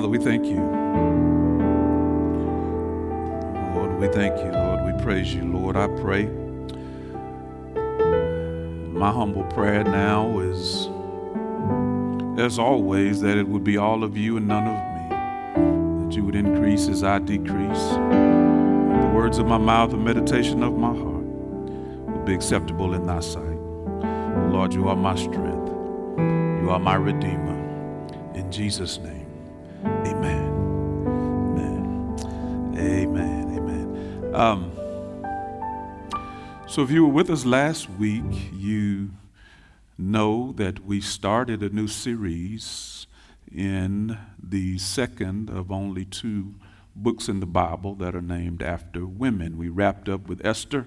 Father, we thank you. Lord, we thank you. Lord, we praise you. Lord, I pray. My humble prayer now is, as always, that it would be all of you and none of me. That you would increase as I decrease. The words of my mouth and meditation of my heart will be acceptable in thy sight. Lord, you are my strength. You are my redeemer. In Jesus' name, Um, so, if you were with us last week, you know that we started a new series in the second of only two books in the Bible that are named after women. We wrapped up with Esther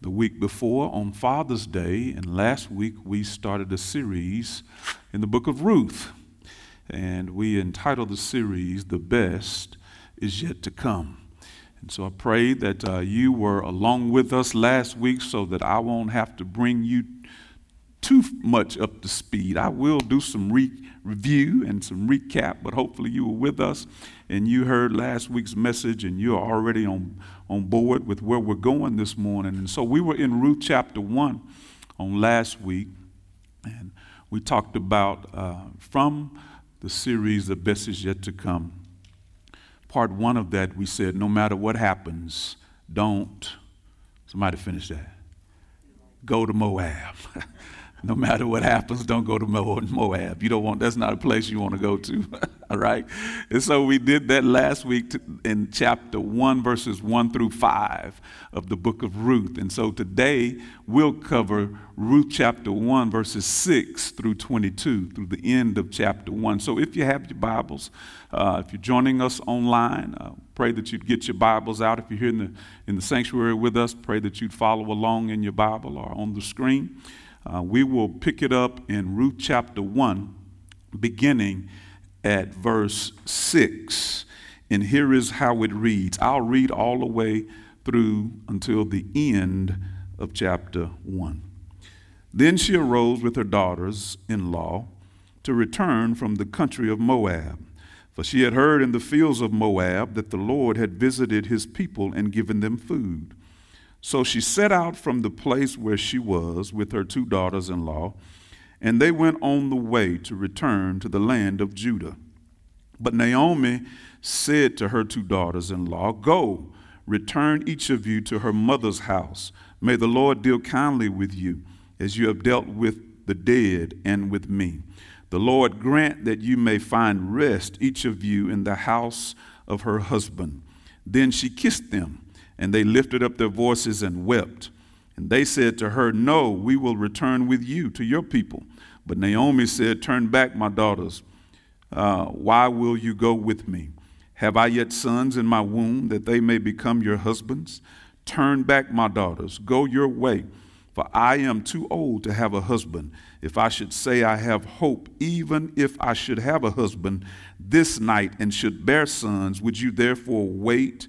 the week before on Father's Day, and last week we started a series in the book of Ruth. And we entitled the series, The Best Is Yet to Come. And so I pray that uh, you were along with us last week so that I won't have to bring you too much up to speed. I will do some re- review and some recap, but hopefully you were with us and you heard last week's message and you're already on, on board with where we're going this morning. And so we were in Ruth chapter 1 on last week, and we talked about uh, from the series The Best Is Yet to Come. Part one of that, we said, no matter what happens, don't, somebody finish that, go to Moab. no matter what happens, don't go to Moab. You don't want, that's not a place you want to go to. All right? And so we did that last week in chapter 1, verses 1 through 5 of the book of Ruth. And so today we'll cover Ruth chapter 1, verses 6 through 22, through the end of chapter 1. So if you have your Bibles, uh, if you're joining us online, uh, pray that you'd get your Bibles out. If you're here in the, in the sanctuary with us, pray that you'd follow along in your Bible or on the screen. Uh, we will pick it up in Ruth chapter 1, beginning at verse 6. And here is how it reads. I'll read all the way through until the end of chapter 1. Then she arose with her daughters in law to return from the country of Moab. For she had heard in the fields of Moab that the Lord had visited his people and given them food. So she set out from the place where she was with her two daughters in law, and they went on the way to return to the land of Judah. But Naomi said to her two daughters in law, Go, return each of you to her mother's house. May the Lord deal kindly with you, as you have dealt with the dead and with me. The Lord grant that you may find rest, each of you, in the house of her husband. Then she kissed them and they lifted up their voices and wept. And they said to her, No, we will return with you to your people. But Naomi said, Turn back, my daughters. Uh, why will you go with me? Have I yet sons in my womb that they may become your husbands? Turn back, my daughters. Go your way, for I am too old to have a husband. If I should say I have hope, even if I should have a husband this night and should bear sons, would you therefore wait?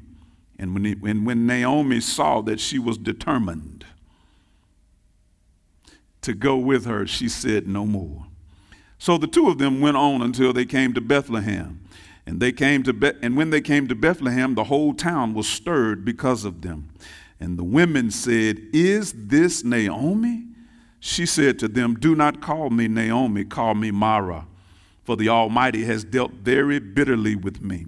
And when, he, when, when Naomi saw that she was determined to go with her, she said no more. So the two of them went on until they came to Bethlehem. And they came to Be- and when they came to Bethlehem, the whole town was stirred because of them. And the women said, Is this Naomi? She said to them, Do not call me Naomi, call me Mara, for the Almighty has dealt very bitterly with me.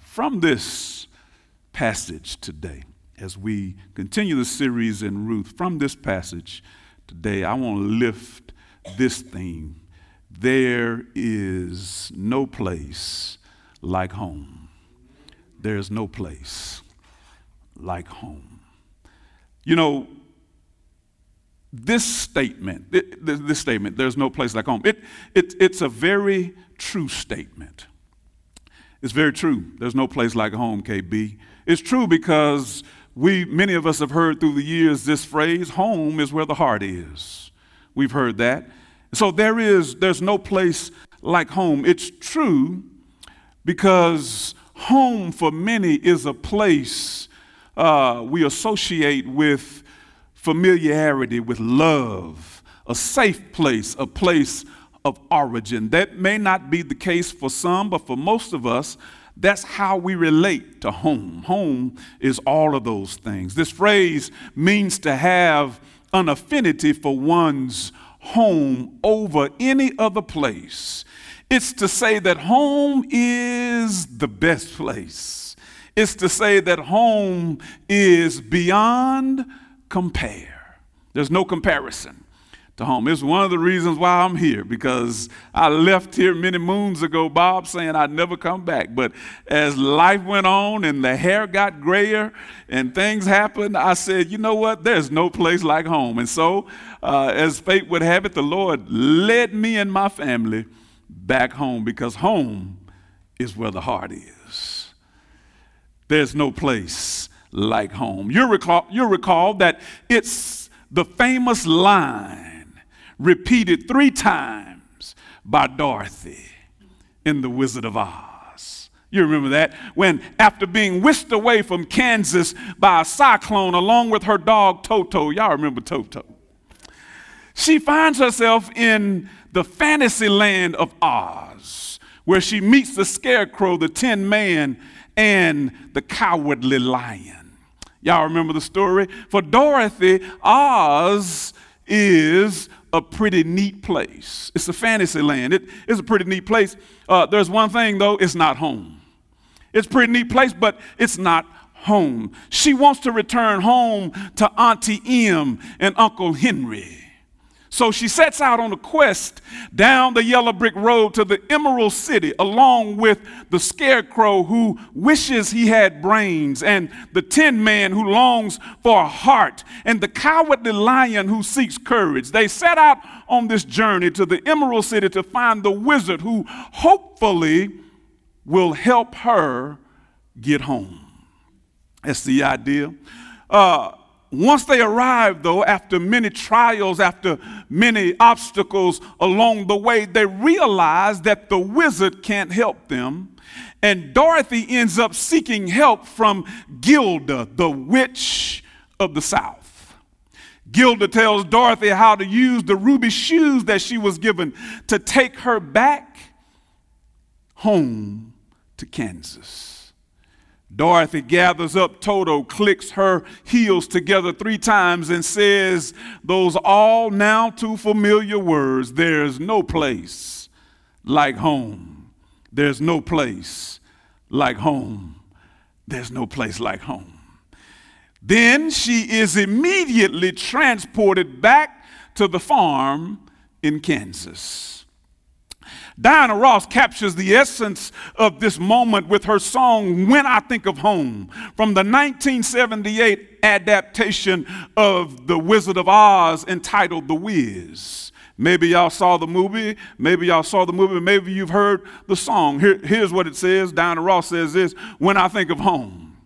from this passage today, as we continue the series in Ruth, from this passage today, I want to lift this theme. There is no place like home. There is no place like home. You know, this statement, this statement, there's no place like home, it, it, it's a very true statement. It's very true. There's no place like home, KB. It's true because we, many of us have heard through the years this phrase, home is where the heart is. We've heard that. So there is, there's no place like home. It's true because home for many is a place uh, we associate with familiarity, with love, a safe place, a place of origin. That may not be the case for some, but for most of us, that's how we relate to home. Home is all of those things. This phrase means to have an affinity for one's home over any other place. It's to say that home is the best place. It's to say that home is beyond compare. There's no comparison to home. It's one of the reasons why I'm here because I left here many moons ago, Bob, saying I'd never come back. But as life went on and the hair got grayer and things happened, I said, you know what? There's no place like home. And so, uh, as fate would have it, the Lord led me and my family back home because home is where the heart is. There's no place like home. You recall, you recall that it's the famous line repeated three times by Dorothy in The Wizard of Oz. You remember that? When, after being whisked away from Kansas by a cyclone along with her dog Toto, y'all remember Toto, she finds herself in the fantasy land of Oz, where she meets the scarecrow, the tin man, and the cowardly lion. Y'all remember the story? For Dorothy, Oz is a pretty neat place. It's a fantasy land. It, it's a pretty neat place. Uh, there's one thing though, it's not home. It's a pretty neat place, but it's not home. She wants to return home to Auntie Em and Uncle Henry. So she sets out on a quest down the yellow brick road to the Emerald City, along with the scarecrow who wishes he had brains, and the tin man who longs for a heart, and the cowardly lion who seeks courage. They set out on this journey to the Emerald City to find the wizard who hopefully will help her get home. That's the idea. Uh, once they arrived, though, after many trials, after many obstacles along the way, they realized that the wizard can't help them. And Dorothy ends up seeking help from Gilda, the witch of the South. Gilda tells Dorothy how to use the ruby shoes that she was given to take her back home to Kansas. Dorothy gathers up Toto, clicks her heels together three times, and says those all now too familiar words There's no place like home. There's no place like home. There's no place like home. Then she is immediately transported back to the farm in Kansas. Diana Ross captures the essence of this moment with her song, When I Think of Home, from the 1978 adaptation of The Wizard of Oz entitled The Wiz. Maybe y'all saw the movie, maybe y'all saw the movie, maybe you've heard the song. Here, here's what it says Diana Ross says this When I think of home,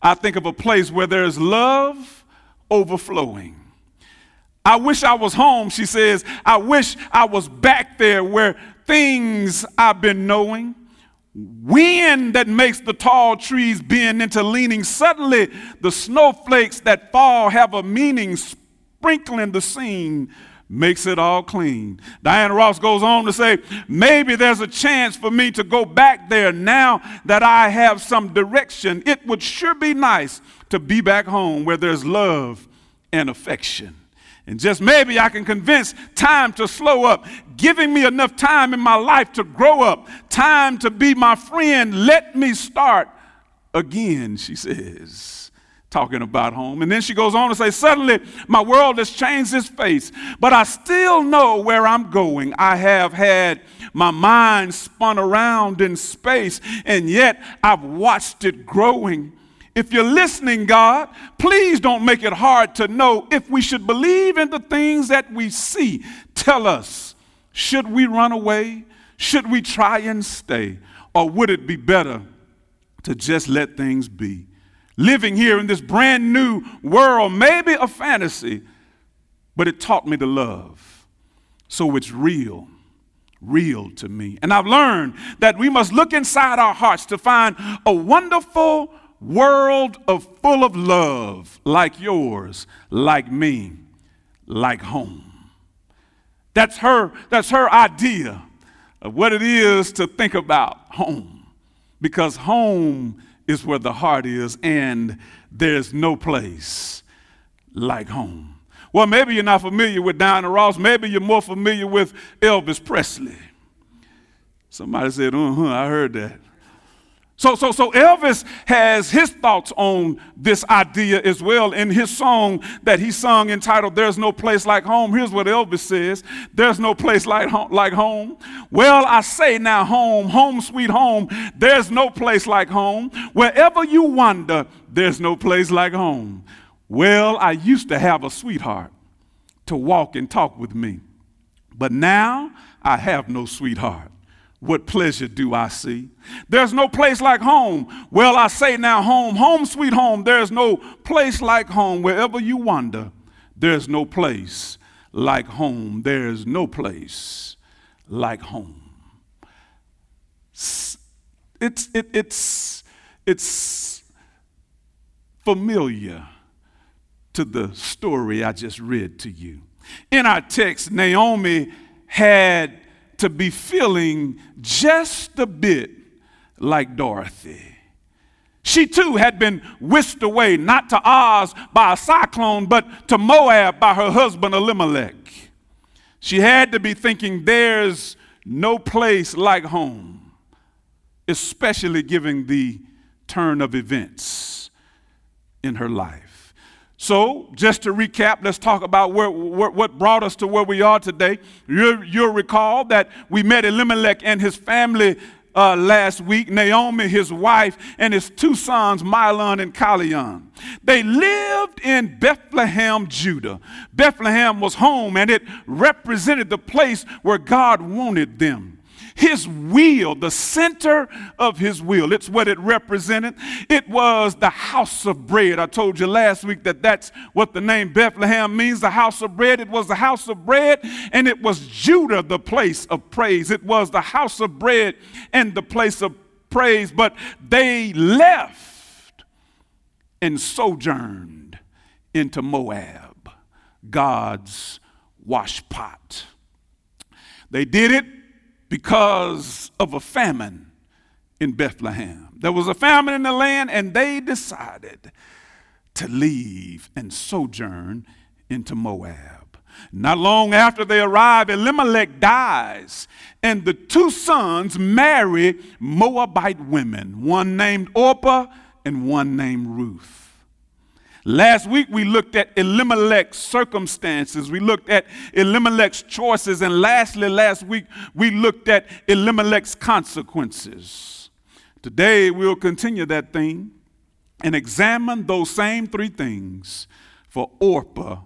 I think of a place where there's love overflowing. I wish I was home, she says. I wish I was back there where things I've been knowing wind that makes the tall trees bend into leaning. Suddenly, the snowflakes that fall have a meaning, sprinkling the scene makes it all clean. Diana Ross goes on to say, maybe there's a chance for me to go back there now that I have some direction. It would sure be nice to be back home where there's love and affection. And just maybe I can convince time to slow up, giving me enough time in my life to grow up, time to be my friend. Let me start again, she says, talking about home. And then she goes on to say, Suddenly my world has changed its face, but I still know where I'm going. I have had my mind spun around in space, and yet I've watched it growing. If you're listening, God, please don't make it hard to know if we should believe in the things that we see. Tell us, should we run away? Should we try and stay? Or would it be better to just let things be? Living here in this brand new world, maybe a fantasy, but it taught me to love. So it's real real to me. And I've learned that we must look inside our hearts to find a wonderful world of full of love like yours, like me, like home. That's her, that's her idea of what it is to think about home. Because home is where the heart is, and there's no place like home. Well, maybe you're not familiar with Diana Ross. Maybe you're more familiar with Elvis Presley. Somebody said, uh huh, I heard that. So, so, so Elvis has his thoughts on this idea as well in his song that he sung entitled There's No Place Like Home. Here's what Elvis says There's no place like like home. Well, I say now, home, home, sweet home. There's no place like home. Wherever you wander, there's no place like home. Well, I used to have a sweetheart to walk and talk with me, but now I have no sweetheart what pleasure do I see? There's no place like home. Well, I say now, home, home, sweet home. There's no place like home. Wherever you wander, there's no place like home. There's no place like home. It's, it, it's, it's familiar to the story I just read to you. In our text, Naomi had to be feeling just a bit like Dorothy. She too had been whisked away, not to Oz by a cyclone, but to Moab by her husband Elimelech. She had to be thinking, there's no place like home, especially given the turn of events in her life. So, just to recap, let's talk about where, where, what brought us to where we are today. You'll, you'll recall that we met Elimelech and his family uh, last week, Naomi, his wife, and his two sons, Mahlon and Chilion. They lived in Bethlehem, Judah. Bethlehem was home, and it represented the place where God wanted them his will, the center of his will. It's what it represented. It was the house of bread. I told you last week that that's what the name Bethlehem means the house of bread. It was the house of bread, and it was Judah, the place of praise. It was the house of bread and the place of praise. But they left and sojourned into Moab, God's washpot. They did it because of a famine in Bethlehem. There was a famine in the land, and they decided to leave and sojourn into Moab. Not long after they arrive, Elimelech dies, and the two sons marry Moabite women, one named Orpah and one named Ruth. Last week we looked at Elimelech's circumstances. We looked at Elimelech's choices. And lastly, last week we looked at Elimelech's consequences. Today we'll continue that theme and examine those same three things for Orpah,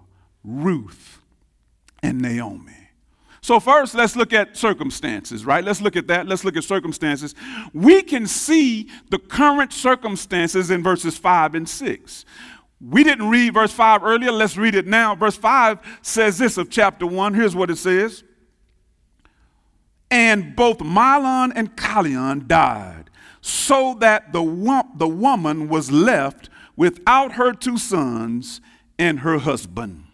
Ruth, and Naomi. So, first, let's look at circumstances, right? Let's look at that. Let's look at circumstances. We can see the current circumstances in verses 5 and 6. We didn't read verse 5 earlier. Let's read it now. Verse 5 says this of chapter 1. Here's what it says. And both Mahlon and Chilion died, so that the, wo- the woman was left without her two sons and her husband.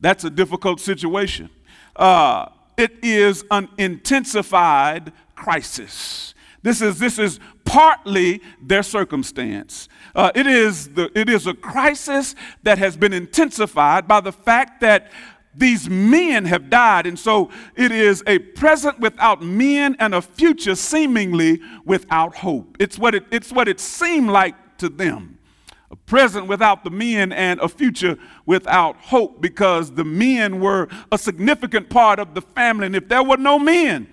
That's a difficult situation. Uh, it is an intensified crisis. This is, this is partly their circumstance. Uh, it, is the, it is a crisis that has been intensified by the fact that these men have died, and so it is a present without men and a future seemingly without hope. It's what it, it's what it seemed like to them. A present without the men and a future without hope because the men were a significant part of the family. And if there were no men,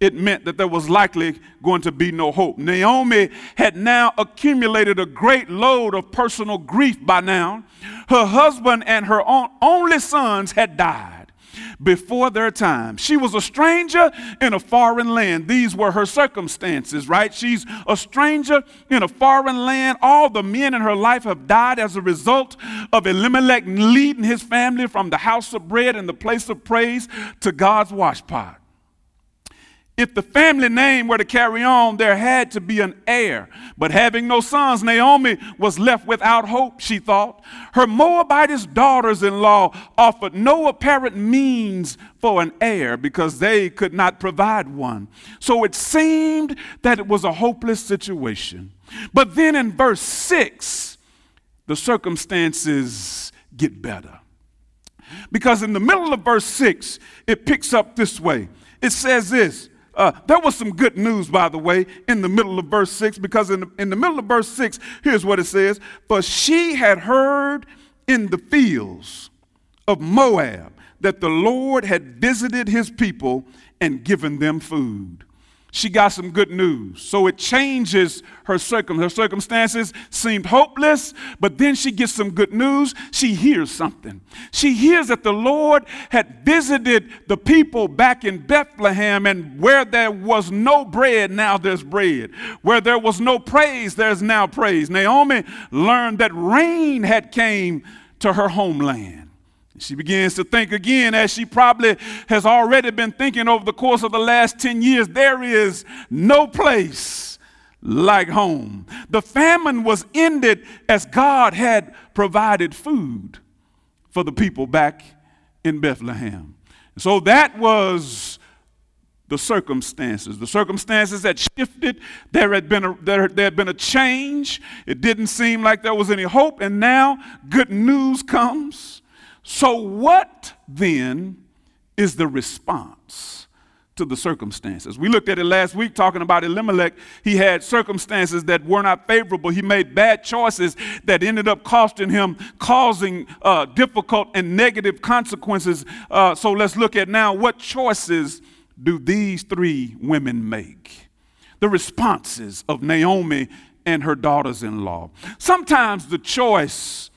it meant that there was likely going to be no hope. Naomi had now accumulated a great load of personal grief by now. Her husband and her only sons had died before their time. She was a stranger in a foreign land. These were her circumstances, right? She's a stranger in a foreign land. All the men in her life have died as a result of Elimelech leading his family from the house of bread and the place of praise to God's washpot. If the family name were to carry on, there had to be an heir. But having no sons, Naomi was left without hope, she thought. Her Moabitess daughters in law offered no apparent means for an heir because they could not provide one. So it seemed that it was a hopeless situation. But then in verse 6, the circumstances get better. Because in the middle of verse 6, it picks up this way it says this. Uh, there was some good news, by the way, in the middle of verse 6, because in the, in the middle of verse 6, here's what it says. For she had heard in the fields of Moab that the Lord had visited his people and given them food she got some good news. So it changes her circum. Her circumstances seemed hopeless, but then she gets some good news. She hears something. She hears that the Lord had visited the people back in Bethlehem, and where there was no bread, now there's bread. Where there was no praise, there's now praise. Naomi learned that rain had came to her homeland. She begins to think again, as she probably has already been thinking over the course of the last 10 years there is no place like home. The famine was ended as God had provided food for the people back in Bethlehem. So that was the circumstances. The circumstances had shifted. There had been a, there, there had been a change. It didn't seem like there was any hope, and now good news comes. So, what then is the response to the circumstances? We looked at it last week talking about Elimelech. He had circumstances that were not favorable. He made bad choices that ended up costing him, causing uh, difficult and negative consequences. Uh, so, let's look at now what choices do these three women make? The responses of Naomi and her daughters in law. Sometimes the choice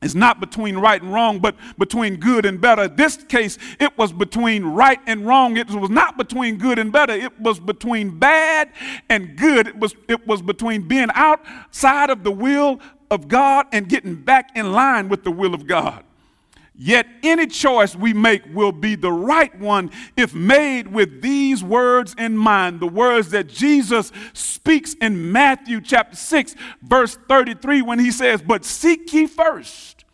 it's not between right and wrong, but between good and better. This case, it was between right and wrong. It was not between good and better. It was between bad and good. It was, it was between being outside of the will of God and getting back in line with the will of God. Yet any choice we make will be the right one if made with these words in mind. The words that Jesus speaks in Matthew chapter 6, verse 33, when he says, But seek ye first.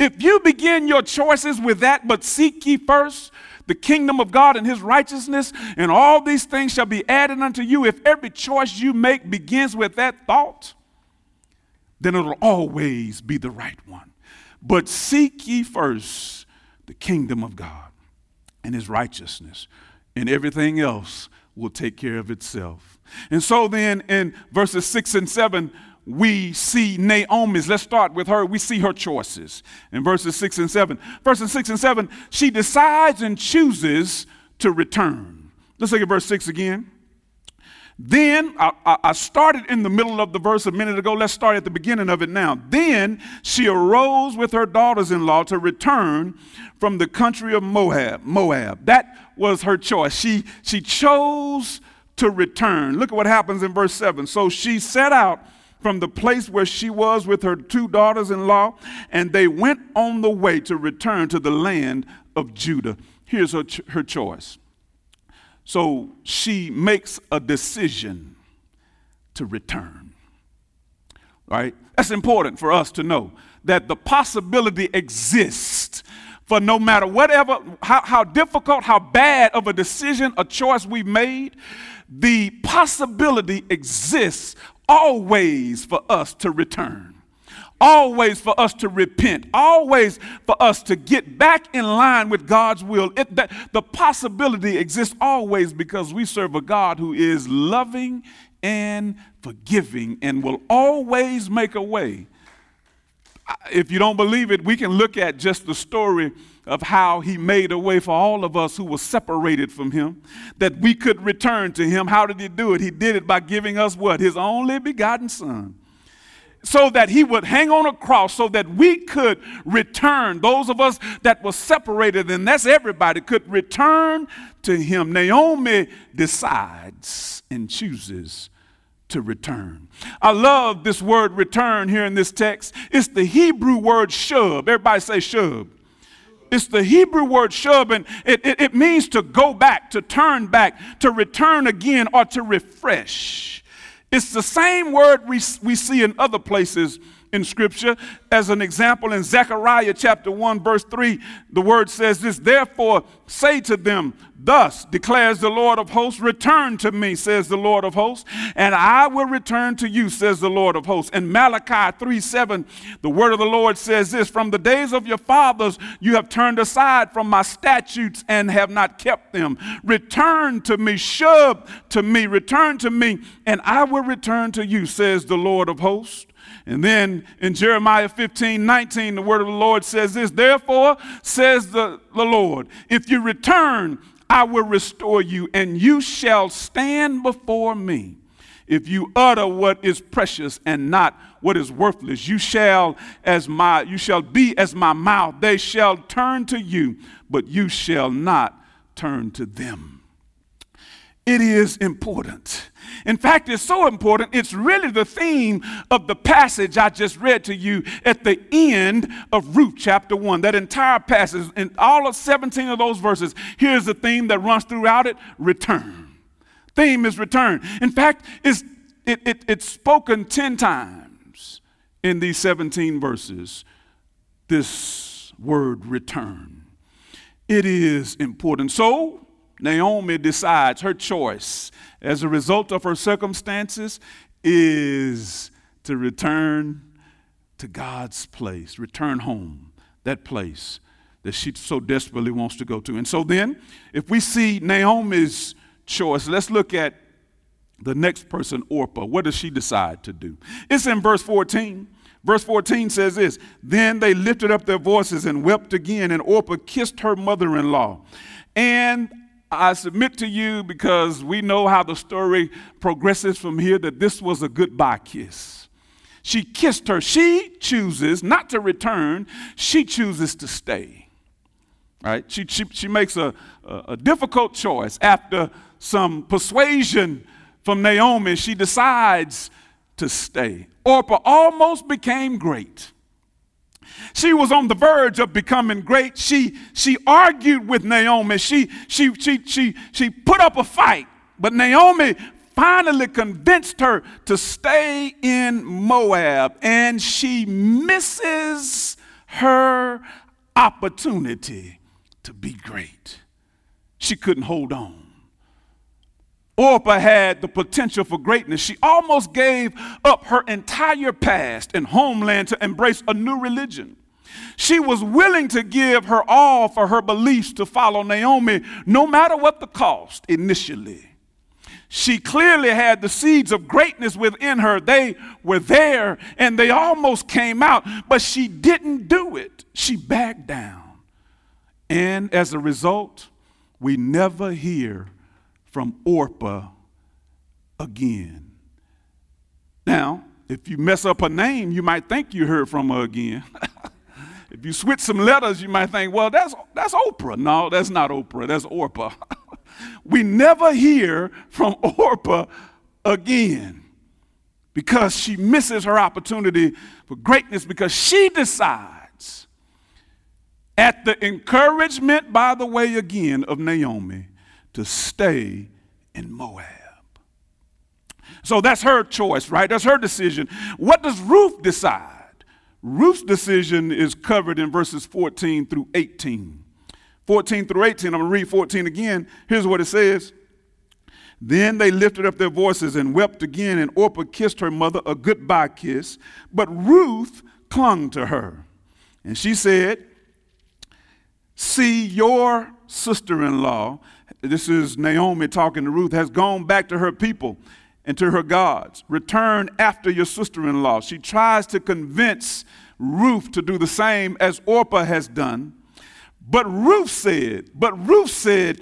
If you begin your choices with that, but seek ye first the kingdom of God and his righteousness, and all these things shall be added unto you. If every choice you make begins with that thought, then it'll always be the right one. But seek ye first the kingdom of God and his righteousness, and everything else will take care of itself. And so then in verses 6 and 7, we see Naomi's, let's start with her, we see her choices in verses 6 and 7. Verses 6 and 7, she decides and chooses to return. Let's look at verse 6 again. Then I, I, started in the middle of the verse a minute ago. Let's start at the beginning of it now. Then she arose with her daughters in law to return from the country of Moab. Moab. That was her choice. She, she chose to return. Look at what happens in verse 7. So she set out from the place where she was with her two daughters in law, and they went on the way to return to the land of Judah. Here's her, her choice So she makes a decision to return. Right? That's important for us to know that the possibility exists for no matter whatever, how, how difficult, how bad of a decision, a choice we made, the possibility exists always for us to return always for us to repent, always for us to get back in line with God's will. It, that, the possibility exists always because we serve a God who is loving and forgiving and will always make a way. If you don't believe it, we can look at just the story of how he made a way for all of us who were separated from him, that we could return to him. How did he do it? He did it by giving us what? His only begotten son so that he would hang on a cross so that we could return. Those of us that were separated and that's everybody could return to him. Naomi decides and chooses to return. I love this word return here in this text. It's the hebrew word shub. Everybody say shub. It's the Hebrew word shub, and it, it, it means to go back, to turn back, to return again, or to refresh. It's the same word we, we see in other places in Scripture. As an example, in Zechariah chapter 1, verse 3, the word says this Therefore, say to them, Thus declares the Lord of hosts, Return to me, says the Lord of hosts, and I will return to you, says the Lord of hosts. In Malachi 3 7, the word of the Lord says this From the days of your fathers, you have turned aside from my statutes and have not kept them. Return to me, shub to me, return to me, and I will return to you, says the Lord of hosts. And then in Jeremiah 15 19, the word of the Lord says this Therefore, says the, the Lord, if you return, I will restore you, and you shall stand before me. If you utter what is precious and not what is worthless, you shall as my you shall be as my mouth. They shall turn to you, but you shall not turn to them. It is important. In fact, it's so important, it's really the theme of the passage I just read to you at the end of Ruth chapter 1. That entire passage, in all of 17 of those verses, here's the theme that runs throughout it return. Theme is return. In fact, it's, it, it, it's spoken 10 times in these 17 verses. This word return. It is important. So, Naomi decides her choice as a result of her circumstances is to return to God's place, return home, that place that she so desperately wants to go to. And so then, if we see Naomi's choice, let's look at the next person, Orpah. What does she decide to do? It's in verse 14. Verse 14 says this Then they lifted up their voices and wept again, and Orpah kissed her mother in law. And I submit to you because we know how the story progresses from here that this was a goodbye kiss. She kissed her. She chooses not to return, she chooses to stay. Right? She, she, she makes a, a, a difficult choice. After some persuasion from Naomi, she decides to stay. Orpah almost became great. She was on the verge of becoming great. She, she argued with Naomi. She, she, she, she, she put up a fight. But Naomi finally convinced her to stay in Moab, and she misses her opportunity to be great. She couldn't hold on. Orpah had the potential for greatness. She almost gave up her entire past and homeland to embrace a new religion. She was willing to give her all for her beliefs to follow Naomi, no matter what the cost initially. She clearly had the seeds of greatness within her. They were there and they almost came out, but she didn't do it. She backed down. And as a result, we never hear from Orpah again. Now, if you mess up her name, you might think you heard from her again. if you switch some letters, you might think, well, that's, that's Oprah. No, that's not Oprah, that's Orpah. we never hear from Orpah again because she misses her opportunity for greatness because she decides, at the encouragement, by the way, again, of Naomi, to stay in Moab. So that's her choice, right? That's her decision. What does Ruth decide? Ruth's decision is covered in verses 14 through 18. 14 through 18, I'm going to read 14 again. Here's what it says. Then they lifted up their voices and wept again, and Orpah kissed her mother a goodbye kiss, but Ruth clung to her. And she said, See, your sister in law, this is Naomi talking to Ruth, has gone back to her people and to her gods. Return after your sister in law. She tries to convince Ruth to do the same as Orpah has done. But Ruth said, but Ruth said,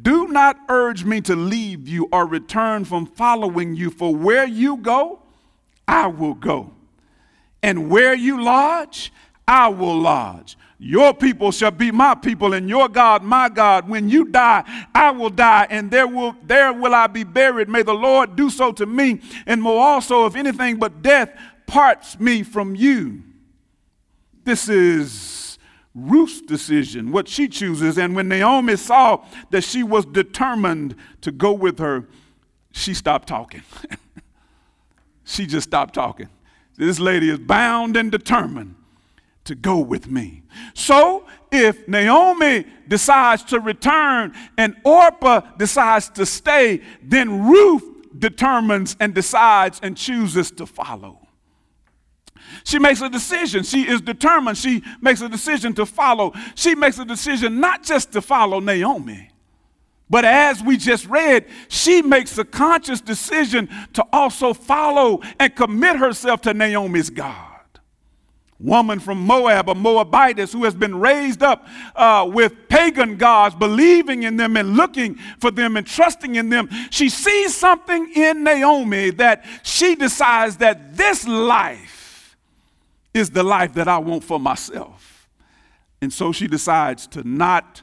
do not urge me to leave you or return from following you, for where you go, I will go. And where you lodge, I will lodge. Your people shall be my people, and your God my God. When you die, I will die, and there will there will I be buried. May the Lord do so to me, and more also, if anything but death parts me from you. This is Ruth's decision, what she chooses. And when Naomi saw that she was determined to go with her, she stopped talking. she just stopped talking. This lady is bound and determined to go with me. So if Naomi decides to return and Orpah decides to stay, then Ruth determines and decides and chooses to follow. She makes a decision. She is determined. She makes a decision to follow. She makes a decision not just to follow Naomi, but as we just read, she makes a conscious decision to also follow and commit herself to Naomi's God woman from Moab, a Moabitess who has been raised up uh, with pagan gods, believing in them and looking for them and trusting in them. She sees something in Naomi that she decides that this life is the life that I want for myself. And so she decides to not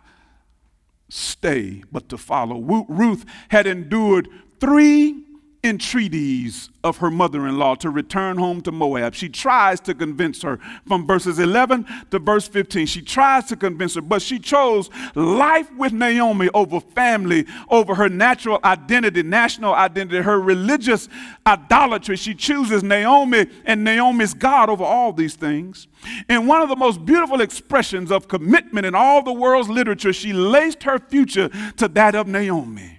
stay, but to follow. Ruth had endured three entreaties of her mother in law to return home to Moab. She tries to convince her from verses 11 to verse 15. She tries to convince her, but she chose life with Naomi over family, over her natural identity, national identity, her religious idolatry. She chooses Naomi and Naomi's God over all these things. In one of the most beautiful expressions of commitment in all the world's literature, she laced her future to that of Naomi.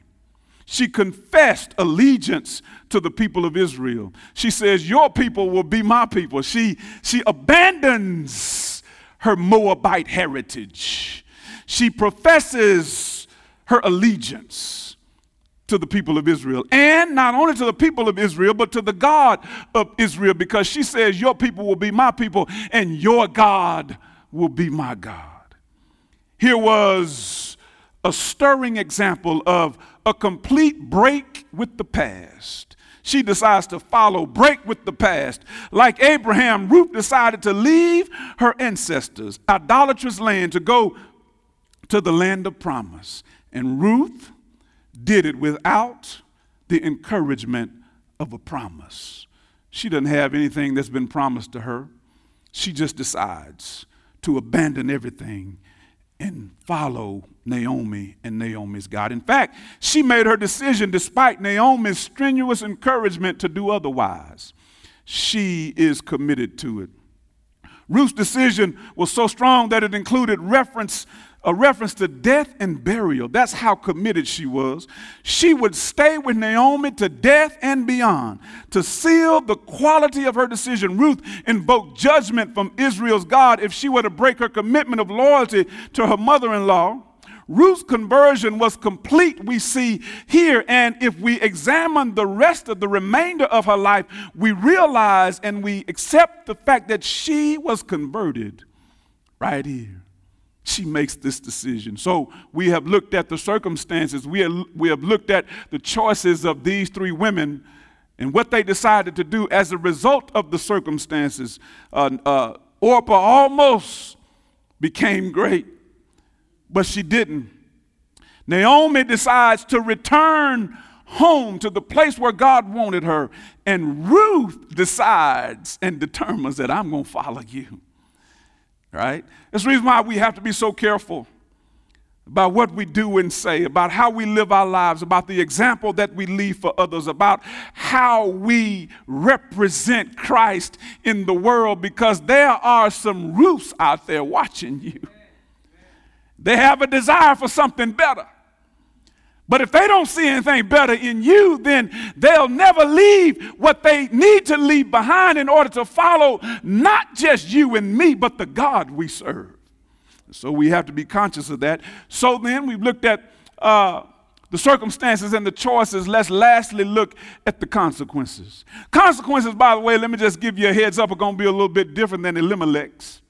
She confessed allegiance to the people of Israel. She says, Your people will be my people. She, she abandons her Moabite heritage. She professes her allegiance to the people of Israel. And not only to the people of Israel, but to the God of Israel, because she says, Your people will be my people, and your God will be my God. Here was a stirring example of a complete break with the past. She decides to follow, break with the past. Like Abraham, Ruth decided to leave her ancestors' idolatrous land to go to the land of promise. And Ruth did it without the encouragement of a promise. She doesn't have anything that's been promised to her. She just decides to abandon everything and follow Naomi and Naomi's God. In fact, she made her decision despite Naomi's strenuous encouragement to do otherwise. She is committed to it. Ruth's decision was so strong that it included reference a reference to death and burial. That's how committed she was. She would stay with Naomi to death and beyond. To seal the quality of her decision, Ruth invoked judgment from Israel's God if she were to break her commitment of loyalty to her mother in law. Ruth's conversion was complete, we see here. And if we examine the rest of the remainder of her life, we realize and we accept the fact that she was converted right here she makes this decision. So we have looked at the circumstances, we have, we have looked at the choices of these three women and what they decided to do as a result of the circumstances. Uh, uh, Orpah almost became great, but she didn't. Naomi decides to return home to the place where God wanted her, and Ruth decides and determines that I'm going to follow you right? That's the reason why we have to be so careful about what we do and say, about how we live our lives, about the example that we leave for others, about how we represent Christ in the world, because there are some Ruths out there watching you. They have a desire for something better. But if they don't see anything better in you, then they'll never leave what they need to leave behind in order to follow not just you and me, but the God we serve. So we have to be conscious of that. So then we've looked at uh, the circumstances and the choices. Let's lastly look at the consequences. Consequences, by the way, let me just give you a heads up, are going to be a little bit different than Elimelech's.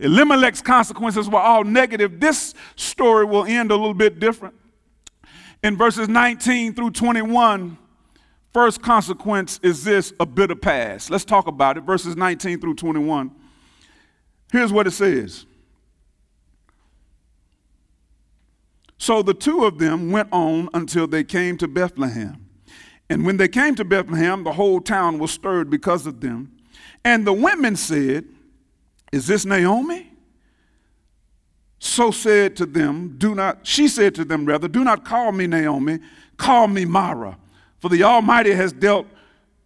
Elimelech's consequences were all negative. This story will end a little bit different. In verses 19 through 21, first consequence is this a bitter past. Let's talk about it. Verses 19 through 21. Here's what it says So the two of them went on until they came to Bethlehem. And when they came to Bethlehem, the whole town was stirred because of them. And the women said, Is this Naomi? So said to them, Do not, she said to them, rather, Do not call me Naomi, call me Mara, for the Almighty has dealt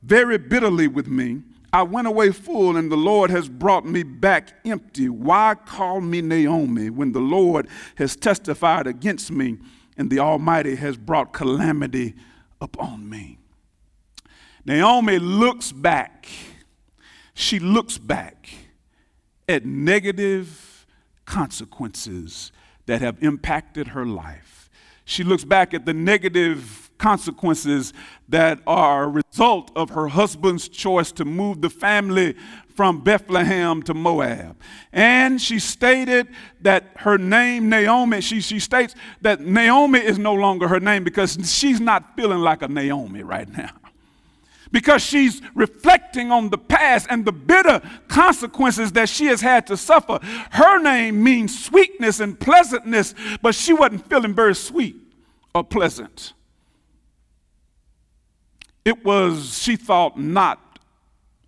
very bitterly with me. I went away full, and the Lord has brought me back empty. Why call me Naomi when the Lord has testified against me, and the Almighty has brought calamity upon me? Naomi looks back. She looks back at negative consequences that have impacted her life. She looks back at the negative consequences that are a result of her husband's choice to move the family from Bethlehem to Moab. And she stated that her name, Naomi, she, she states that Naomi is no longer her name because she's not feeling like a Naomi right now. Because she's reflecting on the past and the bitter consequences that she has had to suffer. Her name means sweetness and pleasantness, but she wasn't feeling very sweet or pleasant. It was, she thought, not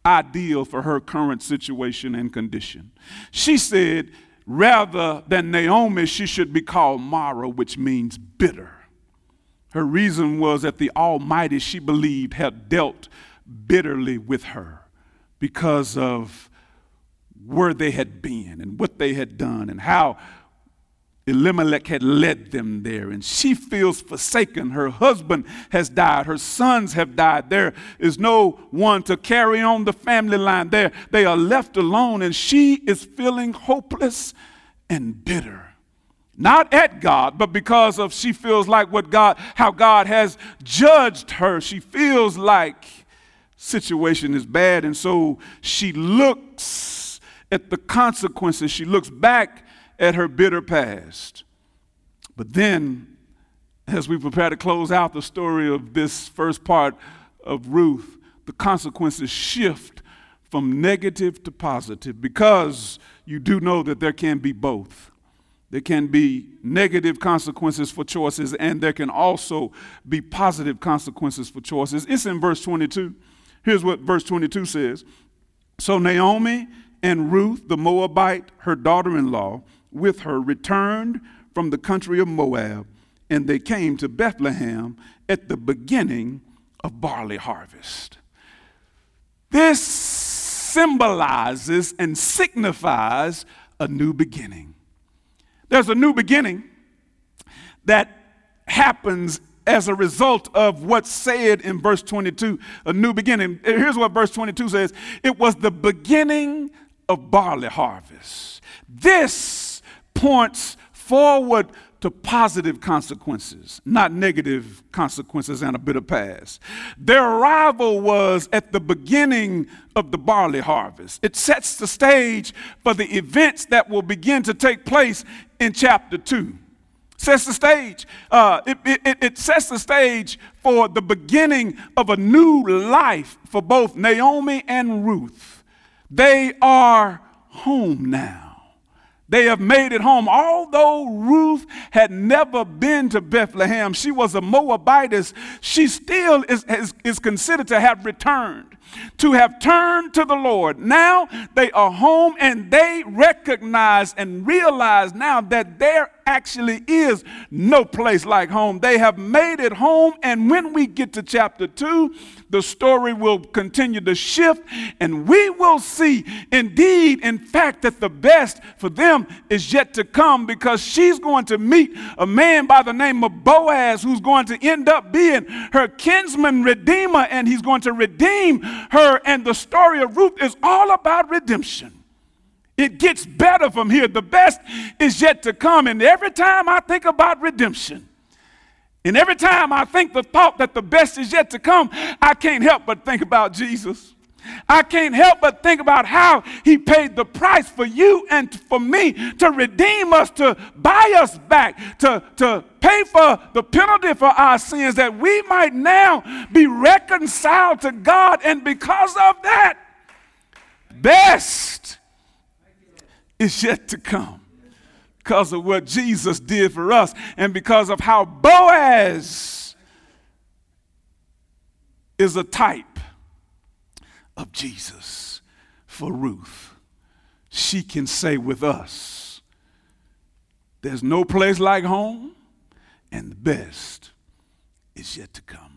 ideal for her current situation and condition. She said, rather than Naomi, she should be called Mara, which means bitter. Her reason was that the Almighty, she believed, had dealt bitterly with her because of where they had been and what they had done and how Elimelech had led them there, and she feels forsaken. Her husband has died, her sons have died. There is no one to carry on the family line. There, they are left alone, and she is feeling hopeless and bitter. Not at God, but because of she feels like what God, how God has judged her. She feels like situation is bad, and so she looks at the consequences. She looks back at her bitter past. But then, as we prepare to close out the story of this first part of Ruth, the consequences shift from negative to positive because you do know that there can be both. There can be negative consequences for choices, and there can also be positive consequences for choices. It's in verse 22. Here's what verse 22 says So Naomi and Ruth, the Moabite, her daughter in law, with her returned from the country of Moab, and they came to Bethlehem at the beginning of barley harvest. This symbolizes and signifies a new beginning. There's a new beginning that happens as a result of what's said in verse 22, a new beginning. Here's what verse 22 says it was the beginning of barley harvest. This points forward to positive consequences, not negative consequences and a bitter past. Their arrival was at the beginning of the barley harvest. It sets the stage for the events that will begin to take place in chapter 2. Sets the stage. Uh, it, it, it sets the stage for the beginning of a new life for both Naomi and Ruth. They are home now. They have made it home. Although Ruth had never been to Bethlehem, she was a Moabitess, she still is, is, is considered to have returned, to have turned to the Lord. Now they are home and they recognize and realize now that there actually is no place like home. They have made it home, and when we get to chapter 2, the story will continue to shift, and we will see indeed, in fact, that the best for them is yet to come because she's going to meet a man by the name of Boaz who's going to end up being her kinsman redeemer, and he's going to redeem her. And the story of Ruth is all about redemption. It gets better from here. The best is yet to come. And every time I think about redemption, and every time I think the thought that the best is yet to come, I can't help but think about Jesus. I can't help but think about how he paid the price for you and for me to redeem us, to buy us back, to, to pay for the penalty for our sins, that we might now be reconciled to God. And because of that, best is yet to come because of what Jesus did for us and because of how Boaz is a type of Jesus for Ruth. She can say with us, There's no place like home, and the best is yet to come.